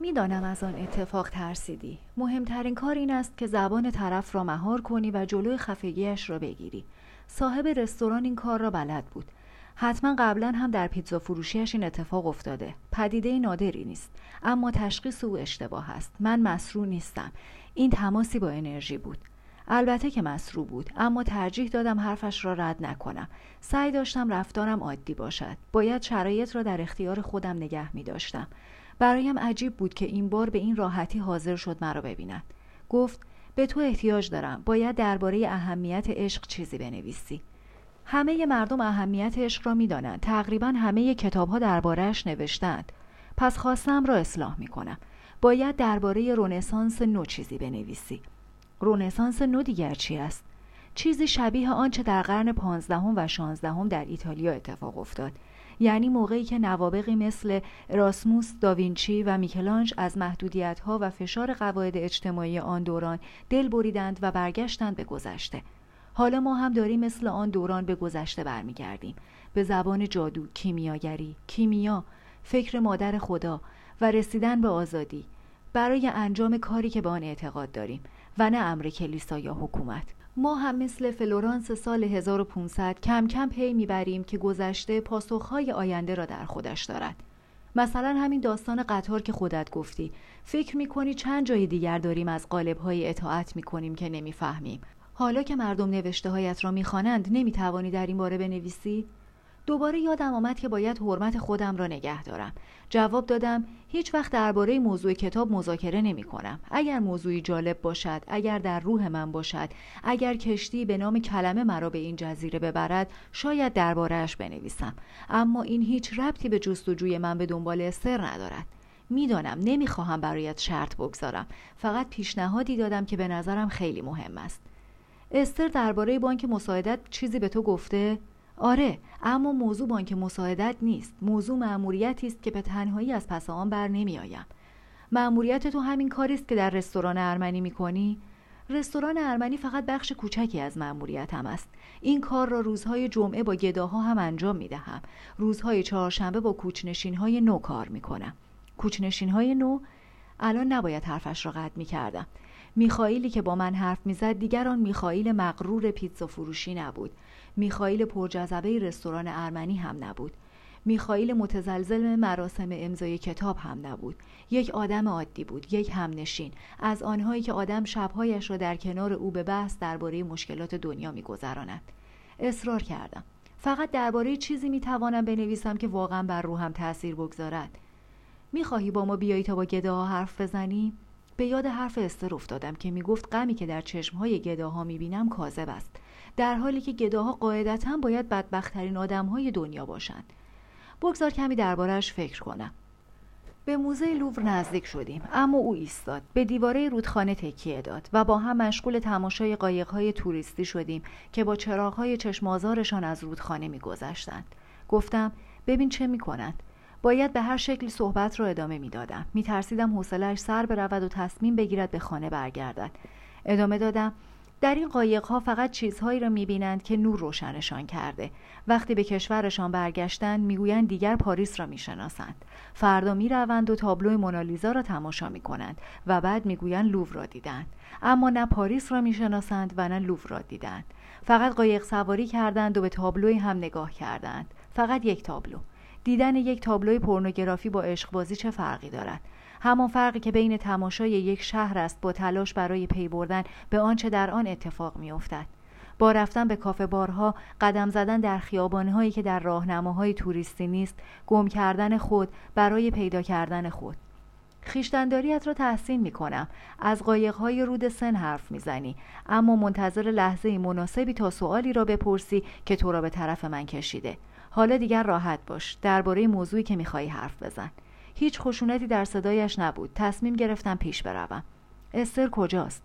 می‌دانم از آن اتفاق ترسیدی. مهمترین کار این است که زبان طرف را مهار کنی و جلوی خفگیش را بگیری. صاحب رستوران این کار را بلد بود. حتما قبلا هم در پیتزا فروشیش این اتفاق افتاده. پدیده نادری نیست. اما تشخیص او اشتباه است. من مسرو نیستم. این تماسی با انرژی بود. البته که مسرو بود. اما ترجیح دادم حرفش را رد نکنم. سعی داشتم رفتارم عادی باشد. باید شرایط را در اختیار خودم نگه می داشتم برایم عجیب بود که این بار به این راحتی حاضر شد مرا ببیند. گفت به تو احتیاج دارم. باید درباره اهمیت عشق چیزی بنویسی. همه مردم اهمیت عشق را می‌دانند. تقریبا همه کتاب ها دربارهش نوشتند. پس خواستم را اصلاح می کنم باید درباره رونسانس نو چیزی بنویسی. رونسانس نو دیگر چی است؟ چیزی شبیه آنچه در قرن پانزدهم و شانزدهم در ایتالیا اتفاق افتاد. یعنی موقعی که نوابغی مثل اراسموس داوینچی و میکلانژ از محدودیت ها و فشار قواعد اجتماعی آن دوران دل بریدند و برگشتند به گذشته. حالا ما هم داریم مثل آن دوران به گذشته برمیگردیم. به زبان جادو کیمیاگری کیمیا فکر مادر خدا و رسیدن به آزادی. برای انجام کاری که به آن اعتقاد داریم و نه امر کلیسا یا حکومت. ما هم مثل فلورانس سال 1500 کم کم پی می‌بریم که گذشته پاسخهای آینده را در خودش دارد. مثلا همین داستان قطار که خودت گفتی. فکر می‌کنی چند جای دیگر داریم از قالبهای اطاعت می‌کنیم که نمی‌فهمیم. حالا که مردم نوشته هایت را می‌خوانند نمی‌توانی در این باره بنویسی؟ دوباره یادم آمد که باید حرمت خودم را نگه دارم. جواب دادم هیچ وقت درباره موضوع کتاب مذاکره نمی کنم. اگر موضوعی جالب باشد اگر در روح من باشد اگر کشتی به نام کلمه مرا به این جزیره ببرد شاید دربارهش بنویسم. اما این هیچ ربطی به جستجوی من به دنبال سر ندارد. می‌دانم نمی‌خواهم برایت شرط بگذارم. فقط پیشنهادی دادم که به نظرم خیلی مهم است. استر درباره بانک مساعدت چیزی به تو گفته؟ آره اما موضوع بانک مساعدت نیست. موضوع مأموریتی است که به تنهایی از پس آن بر نمیآیم. مأموریت تو همین کاری است که در رستوران ارمنی می‌کنی؟ رستوران ارمنی فقط بخش کوچکی از مأموریتم است. این کار را روزهای جمعه با گداها هم انجام می‌دهم. روزهای چهارشنبه با کوچنشین های نو کار می‌کنم. کوچنشین های نو؟ الان نباید حرفش را قطع می‌کردم. میخائیلی که با من حرف می‌زد دیگر آن میخائیل مغرور پیتزا فروشی نبود. میخائیل پرجذبه رستوران ارمنی هم نبود. میخائیل متزلزل مراسم امضای کتاب هم نبود. یک آدم عادی بود یک همنشین. از آنهایی که آدم شبهایش را در کنار او به بحث درباره مشکلات دنیا میگذراند. اصرار کردم. فقط درباره چیزی می‌توانم بنویسم که واقعا بر روحم تاثیر بگذارد. می‌خواهی با ما بیایی تا با گداها حرف بزنی؟ به یاد حرف استر افتادم که می‌گفت غمی که در چشمهای گداها می‌بینم کاذب است. در حالی که گداها قاعدتا باید بدبختترین آدمهای دنیا باشند. بگذار کمی دربارهش فکر کنم. به موزه لوور نزدیک شدیم اما او ایستاد. به دیواره رودخانه تکیه داد و با هم مشغول تماشای قایقهای توریستی شدیم که با چراغهای چشمازارشان از رودخانه میگذشتند. گفتم ببین چه می‌کنند. باید به هر شکلی صحبت را ادامه می‌دادم. میترسیدم حوصلهاش سر برود و تصمیم بگیرد به خانه برگردد. ادامه دادم در این قایق ها فقط چیزهایی را می‌بینند که نور روشنشان کرده. وقتی به کشورشان برگشتند می‌گویند دیگر پاریس را می‌شناسند. فردا می‌روند و تابلو مونالیزا را تماشا می‌کنند و بعد می‌گویند لوور را دیدند. اما نه پاریس را می‌شناسند و نه لوور را دیدند. فقط قایق سواری کردند و به تابلوی هم نگاه کردند. فقط یک تابلو. دیدن یک تابلوی پورنوگرافی با عشقبازی چه فرقی دارد؟ همان فرقی که بین تماشای یک شهر است با تلاش برای پی بردن به آنچه در آن اتفاق میافتد. با رفتن به کافه بارها قدم زدن در خیابانهایی که در راهنماهای توریستی نیست گم کردن خود برای پیدا کردن خود. خیشتنداریت را تحسین می کنم از قایقهای رود سن حرف می‌زنی. اما منتظر لحظه مناسبی تا سوالی را بپرسی که تو را به طرف من کشیده. حالا دیگر راحت باش. درباره موضوعی که می‌خواهی حرف بزن. هیچ خشونتی در صدایش نبود. تصمیم گرفتم پیش بروم. استر کجاست؟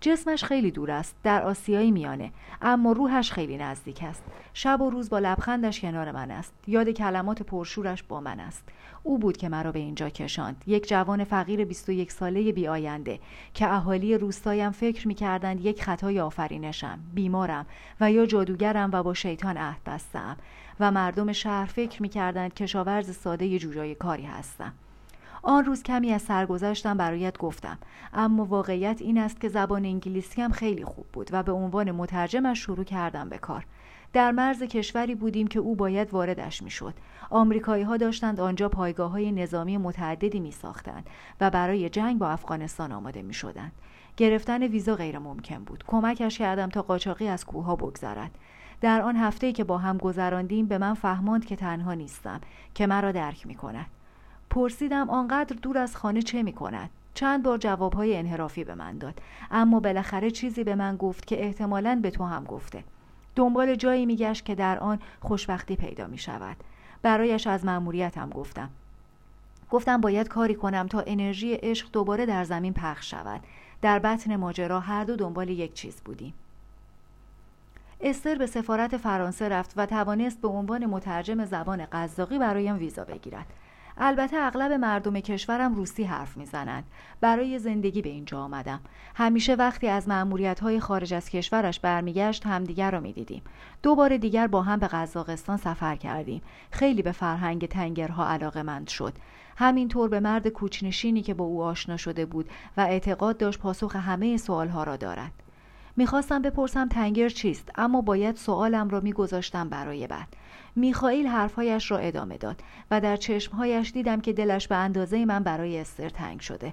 جسمش خیلی دور است. در آسیایی میانه. اما روحش خیلی نزدیک است. شب و روز با لبخندش کنار من است. یاد کلمات پرشورش با من است. او بود که مرا به اینجا کشاند. یک جوان فقیر 21 ساله بی آینده که اهالی روستایم فکر می‌کردند یک خطای آفرینشم بیمارم و یا جادوگرم و با شیطان عهد بستم. و مردم شهر فکر می‌کردند کشاورز ساده جوجای کاری هستم آن روز کمی از سرگذشتم برایت گفتم اما واقعیت این است که زبان انگلیسی هم خیلی خوب بود و به عنوان مترجمش شروع کردم به کار. در مرز کشوری بودیم که او باید واردش می‌شد. آمریکایی ها داشتند آنجا پایگاه های نظامی متعددی می ساختند و برای جنگ با افغانستان آماده می شدند. گرفتن ویزا غیر ممکن بود. کمکش کردم تا قاچاقی از کوه بگذرد. در آن هفته که با هم گذراندیم به من فهماند که تنها نیستم که مرا درک می کند پرسیدم آنقدر دور از خانه چه می کند چند بار جوابهای انحرافی به من داد. اما بالاخره چیزی به من گفت که احتمالا به تو هم گفته. دنبال جایی میگشت که در آن خوشبختی پیدا می شود برایش از مأموریتم گفتم. گفتم باید کاری کنم تا انرژی عشق دوباره در زمین پخش شود. در بطن ماجرا هر دو دنبال یک چیز بودیم. استر به سفارت فرانسه رفت و توانست به عنوان مترجم زبان قزاقی برایم ویزا بگیرد. البته اغلب مردم کشورم روسی حرف می‌زنند. برای زندگی به اینجا آمدم. همیشه وقتی از معمولیت های خارج از کشورش برمیگشت همدیگر را می‌دیدیم. دو بار دیگر با هم به قزاقستان سفر کردیم. خیلی به فرهنگ تنگرها علاقه مند شد. همینطور به مرد کوچنشینی که با او آشنا شده بود و اعتقاد داشت پاسخ همه سوالها را دارد. می‌خواستم بپرسم تنگر چیست اما باید سوالم را میگذاشتم برای بعد. میخائیل حرفهایش را ادامه داد و در چشمهایش دیدم که دلش به اندازه من برای استر تنگ شده.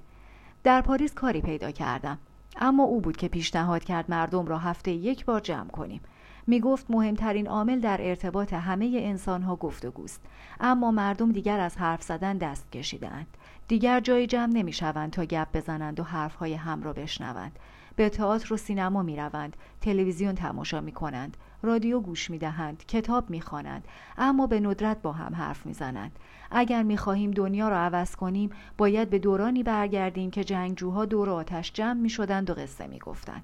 در پاریس کاری پیدا کردم اما او بود که پیشنهاد کرد مردم را هفته یک بار جمع کنیم. می گفت مهمترین عامل در ارتباط همه انسانها گفتگوست اما مردم دیگر از حرف زدن دست کشیدند دیگر جای جمع نمی شوند تا گپ بزنند و حرفهای هم را بشنوند. به تئاتر و سینما می روند تلویزیون تماشا می کنند رادیو گوش می دهند کتاب می خوانند اما به ندرت با هم حرف می زنند اگر می خواهیم دنیا را عوض کنیم باید به دورانی برگردیم که جنگجوها دور آتش جمع می شدند و قصه می گفتند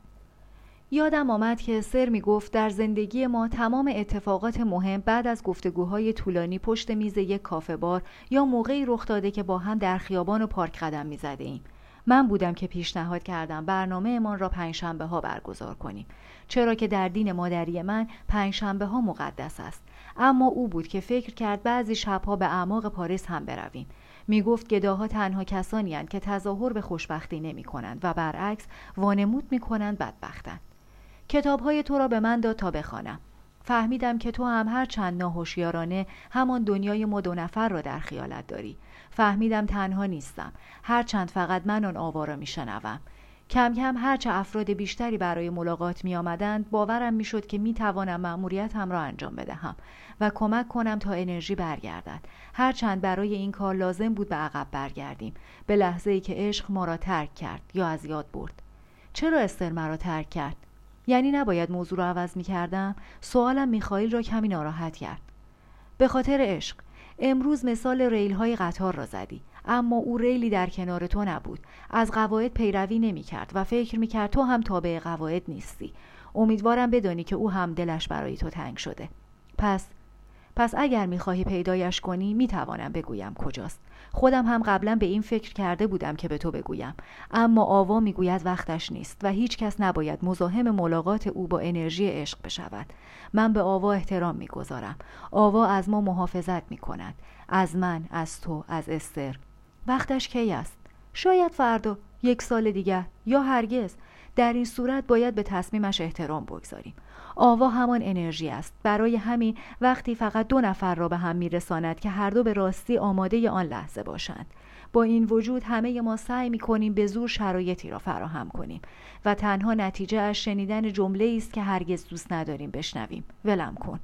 یادم آمد که سر می گفت در زندگی ما تمام اتفاقات مهم بعد از گفتگوهای طولانی پشت میز یک کافه بار یا موقعی رخ داده که با هم در خیابان و پارک قدم می زده ایم. من بودم که پیشنهاد کردم برنامه امان را پنجشنبه ها برگزار کنیم. چرا که در دین مادری من پنجشنبه ها مقدس است. اما او بود که فکر کرد بعضی شبها به اعماق پاریس هم برویم. می گفت گداها تنها کسانی که تظاهر به خوشبختی نمی کنند و برعکس وانمود می کنند بدبختند. کتاب های تو را به من داد تا بخوانم. فهمیدم که تو هم هر چند ناهوشیارانه همان دنیای ما دو نفر را در خیالت داری. فهمیدم تنها نیستم. هرچند فقط من آن آوا را میشنوم. کم کم هرچه افراد بیشتری برای ملاقات می آمدند باورم می شد که می توانم هم را انجام بدهم و کمک کنم تا انرژی برگردد. هرچند برای این کار لازم بود به عقب برگردیم. به لحظه ای که عشق ما را ترک کرد یا از یاد برد. چرا استر مرا ترک کرد؟ یعنی نباید موضوع را عوض می کردم سوالم میخائیل را کمی ناراحت کرد. به خاطر عشق امروز مثال ریل های قطار را زدی اما او ریلی در کنار تو نبود. از قواعد پیروی نمی کرد و فکر می کرد تو هم تابع قواعد نیستی. امیدوارم بدانی که او هم دلش برای تو تنگ شده. پس پس اگر می‌خواهی پیدایش کنی می‌توانم بگویم کجاست. خودم هم قبلا به این فکر کرده بودم که به تو بگویم. اما آوا می‌گوید وقتش نیست و هیچ کس نباید مزاحم ملاقات او با انرژی عشق بشود. من به آوا احترام می‌گذارم. آوا از ما محافظت می‌کند. از من از تو از استر. وقتش کی است؟ شاید فردا یک سال دیگر یا هرگز. در این صورت باید به تصمیمش احترام بگذاریم. آوا همان انرژی است. برای همین وقتی فقط دو نفر را به هم میرساند که هر دو به راستی آماده آن لحظه باشند. با این وجود همه ما سعی می کنیم به زور شرایطی را فراهم کنیم و تنها نتیجه از شنیدن جمله است که هرگز دوست نداریم بشنویم. ولم کن.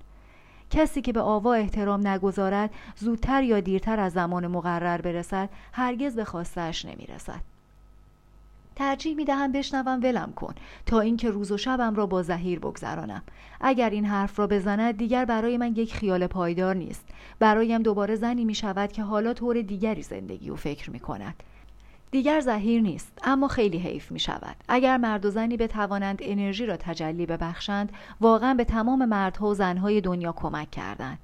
کسی که به آوا احترام نگذارد زودتر یا دیرتر از زمان مقرر برسد هرگز به خواستش نمی‌رسد. ترجیح می دهم بشنوم ولم کن تا اینکه روز و شبم را با زهیر بگذرانم. اگر این حرف را بزند دیگر برای من یک خیال پایدار نیست. برایم دوباره زنی می شود که حالا طور دیگری زندگی و فکر می کند دیگر زهیر نیست اما خیلی حیف می شود اگر مرد و زنی بتوانند انرژی را تجلی ببخشند واقعا به تمام مردها و زنهای دنیا کمک کردند.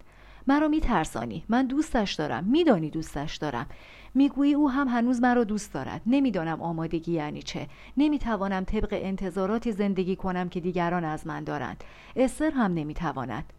مرا میترسانی. من دوستش دارم. میدانی دوستش دارم. می‌گویی او هم هنوز مرا دوست دارد. نمی‌دانم آمادگی یعنی چه. نمی‌توانم طبق انتظاراتی زندگی کنم که دیگران از من دارند. استر هم نمی‌تواند.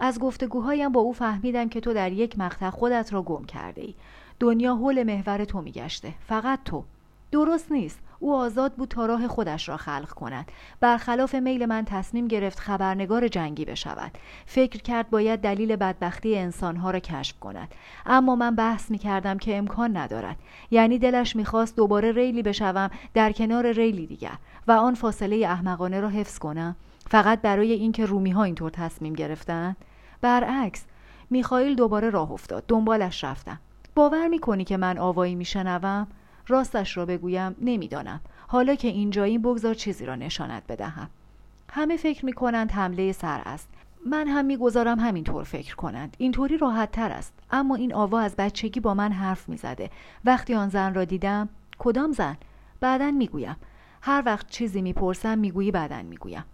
از گفتگوهایم با او فهمیدم که تو در یک مقطع خودت را گم کرده ای دنیا حول محور تو میگشته. فقط تو. درست نیست. او آزاد بود تا راه خودش را خلق کند. برخلاف میل من تصمیم گرفت خبرنگار جنگی بشود. فکر کرد باید دلیل بدبختی انسانها را کشف کند. اما من بحث می کردم که امکان ندارد. یعنی دلش می‌خواست دوباره ریلی بشوم در کنار ریلی دیگر و آن فاصله احمقانه را حفظ کنم. فقط برای اینکه رومی ها اینطور تصمیم گرفتن برعکس میخائیل دوباره راه افتاد. دنبالش رفتم. باور می‌کنی که من آوایی میشنوم؟ راستش را بگویم نمی‌دانم. حالا که اینجاییم بگذار چیزی را نشانت بدهم. همه فکر می کنند حمله سر است. من هم می‌گذارم همینطور فکر کنند. اینطوری راحت تر است. اما این آوا از بچگی با من حرف می‌زده. وقتی آن زن را دیدم کدام زن؟ بعدا می‌گویم. هر وقت چیزی می‌پرسم می‌گویی بعدا می‌گویم.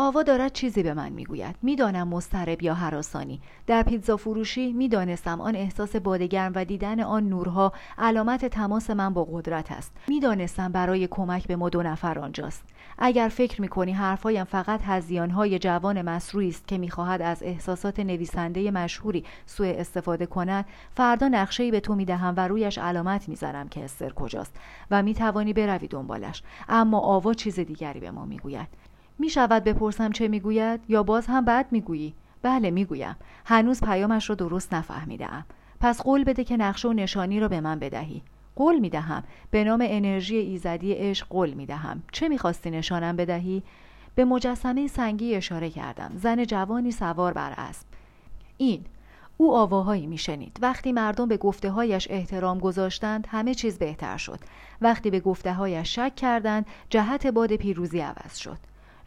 آوا دارد چیزی به من می‌گوید. می‌دانم مضطرب یا حراسانی. در پیتزا فروشی می‌دانستم آن احساس بادگرم و دیدن آن نورها علامت تماس من با قدرت است. می‌دانستم برای کمک به ما دو نفر آنجاست. اگر فکر می‌کنی حرفهایم فقط هزیانهای جوان مصروعی است که می‌خواهد از احساسات نویسنده مشهوری سوء استفاده کند فردا نقشهای به تو می‌دهم و رویش علامت می‌زنم که استر کجاست و می‌توانی بروی دنبالش. اما آوا چیز دیگری به ما می‌گوید. می شود بپرسم چه می‌گوید یا باز هم بد می‌گویی؟ بله می‌گویم. هنوز پیامش را درست نفهمیدم پس قول بده که نقشه و نشانی را به من بدهی. قول می دهم به نام انرژی ایزدی عشق قول می دهم چه می‌خواستی نشانم بدهی؟ به مجسمه سنگی اشاره کردم. زن جوانی سوار بر اسب. این. او آواهایی میشنید. وقتی مردم به گفته هایش احترام گذاشتند همه چیز بهتر شد. وقتی به گفته هایش شک کردند جهت باد پیروزی عوض شد.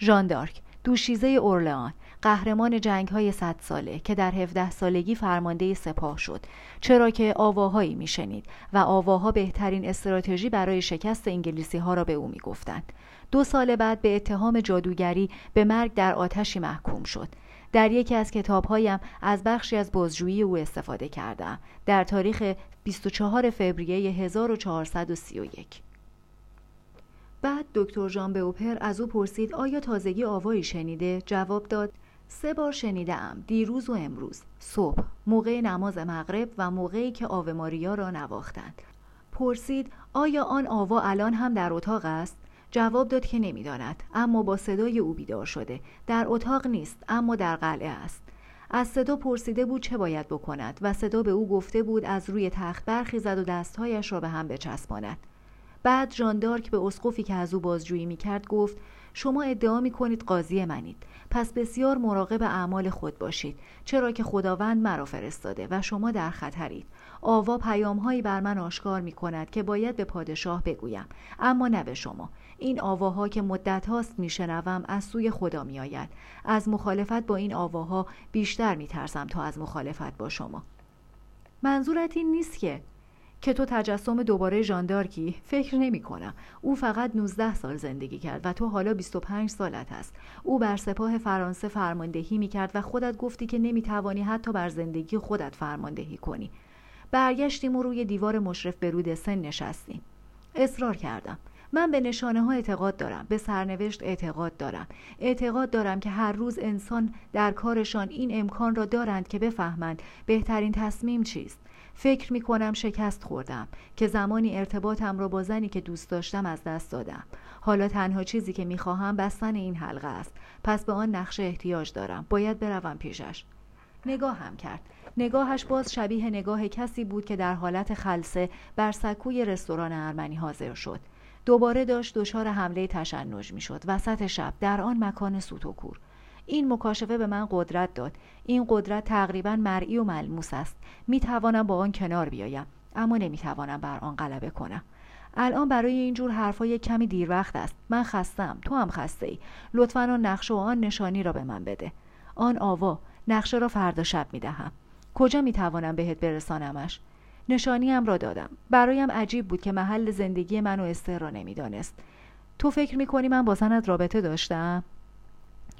ژان دارک دوشیزه اورلئان قهرمان جنگ های صد ساله که در 17 سالگی فرمانده سپاه شد. چرا که آواهایی میشنید و آواها بهترین استراتژی برای شکست انگلیسی ها را به او می‌گفتند. دو سال بعد به اتهام جادوگری به مرگ در آتشی محکوم شد. در یکی از کتابهایم از بخشی از بازجویی او استفاده کردم. در تاریخ 24 فوریه 1431 بعد دکتر ژان اوپر از او پرسید آیا تازگی آوایی شنیده؟ جواب داد سه بار شنیده ام دیروز و امروز. صبح موقع نماز مغرب و موقعی که آوه ماریا را نواختند. پرسید آیا آن آوا الان هم در اتاق است؟ جواب داد که نمی‌داند اما با صدای او بیدار شده. در اتاق نیست اما در قلعه است. از صدا پرسیده بود چه باید بکند و صدا به او گفته بود از روی تخت برخیزد و دستهایش را به هم بچسباند. بعد ژاندارک به اسقفی که از او بازجویی می‌کرد گفت شما ادعا می کنید قاضی منید. پس بسیار مراقب اعمال خود باشید. چرا که خداوند مرا فرستاده و شما در خطرید. آوا پیامهایی بر من آشکار می کند که باید به پادشاه بگویم. اما نه به شما. این آواها که مدت هاست می شنوم از سوی خدا می آید از مخالفت با این آواها بیشتر می ترسم تا از مخالفت با شما. منظورت این نیست که که تو تجسم دوباره ژاندارکی. فکر نمی کنم او فقط 19 سال زندگی کرد و تو حالا 25 سالت است او بر سپاه فرانسه فرماندهی می کرد و خودت گفتی که نمی توانی حتی بر زندگی خودت فرماندهی کنی. برگشتیم و روی دیوار مشرف به رود سن نشستیم. اصرار کردم. من به نشانه ها اعتقاد دارم. به سرنوشت اعتقاد دارم. اعتقاد دارم که هر روز انسان در کارشان این امکان را دارند که بفهمند بهترین تصمیم چیست. فکر می کنم شکست خوردم که زمانی ارتباطم را با زنی که دوست داشتم از دست دادم. حالا تنها چیزی که می خواهم بستن این حلقه است. پس به آن نقشه احتیاج دارم. باید بروم پیشش. نگاهم کرد. نگاهش باز شبیه نگاه کسی بود که در حالت خلصه بر سکوی رستوران ارمنی حاضر شد. دوباره داشت دچار حمله تشنج می‌شد. وسط شب در آن مکان سوت کور. این مکاشفه به من قدرت داد. این قدرت تقریبا مرئی و ملموس است. می توانم با آن کنار بیایم اما نمی توانم بر آن غلبه کنم. الان برای این جور حرفای کمی دیر وقت است. من خستم تو هم خسته ای لطفا آن نقشه و آن نشانی را به من بده. آن آوا نقشه را فردا شب می دهم کجا می توانم بهت برسانمش؟ نشانیم را دادم. برایم عجیب بود که محل زندگی من و استر را نمی‌دانست. تو فکر می کنی من با زنت رابطه داشتم؟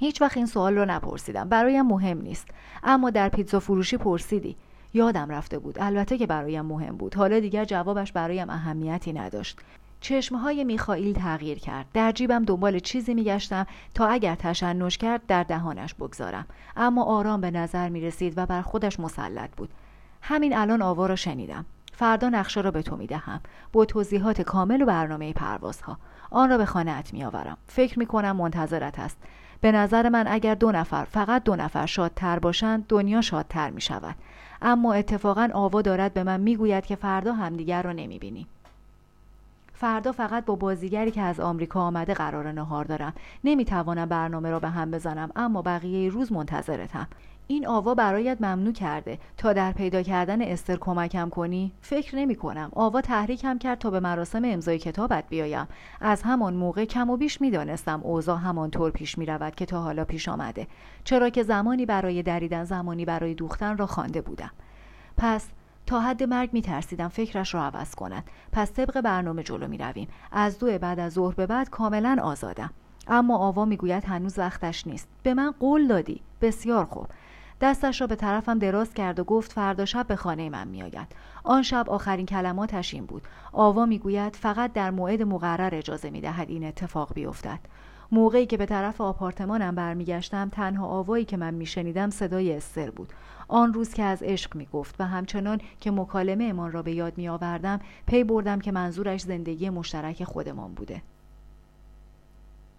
هیچ وقت این سوال رو نپرسیدم. برایم مهم نیست. اما در پیتزا فروشی پرسیدی. یادم رفته بود. البته که برایم مهم بود. حالا دیگر جوابش برایم اهمیتی نداشت. چشمه های میخائیل تغییر کرد. در جیبم دنبال چیزی میگشتم تا اگر تشنج کرد در دهانش بگذارم. اما آرام به نظر می رسید و بر خودش مسلط بود. همین الان آوا را شنیدم. فردا نقشه را به تو می‌دهم. با توضیحات کامل و برنامه پروازها. آن را به خانهات میآورم. فکر می‌کنم منتظرت است. به نظر من اگر دو نفر فقط دو نفر شادتر باشند دنیا شادتر می شود اما اتفاقا آوا دارد به من می‌گوید که فردا همدیگر را نمی‌بینیم. فردا فقط با بازیگری که از آمریکا آمده قرار نهار دارم. نمی‌توانم برنامه را به هم بزنم اما بقیه روز منتظرتم. این آوا برایت ممنوع کرده. تا در پیدا کردن استر کمکم کنی؟ فکر نمی کنم. آوا تحریکم کرد تا به مراسم امضای کتابت بیایم. از همان موقع کم و بیش می‌دانستم اوضاع همانطور پیش می رود که تا حالا پیش آمده. چرا که زمانی برای دریدن زمانی برای دوختن را خوانده بودم. پس تا حد مرگ می ترسیدم فکرش را عوض کند. پس طبق برنامه جلو می رویم از دو بعد از ظهر به بعد کاملا آزادم. اما آوا می‌گوید هنوز وقتش نیست. به من قول دادی. بسیار خوب. دستش را به طرفم دراز کرد و گفت فردا شب به خانه من میآید. آن شب آخرین کلماتش این بود. آوا می‌گوید فقط در موعد مقرر اجازه می‌دهد این اتفاق بیفتد. موقعی که به طرف آپارتمانم برمیگشتم تنها آوایی که من میشنیدم صدای استر بود. آن روز که از عشق می‌گفت و همچنان که مکالمه امان را به یاد میآوردم پی بردم که منظورش زندگی مشترک خودمان بوده.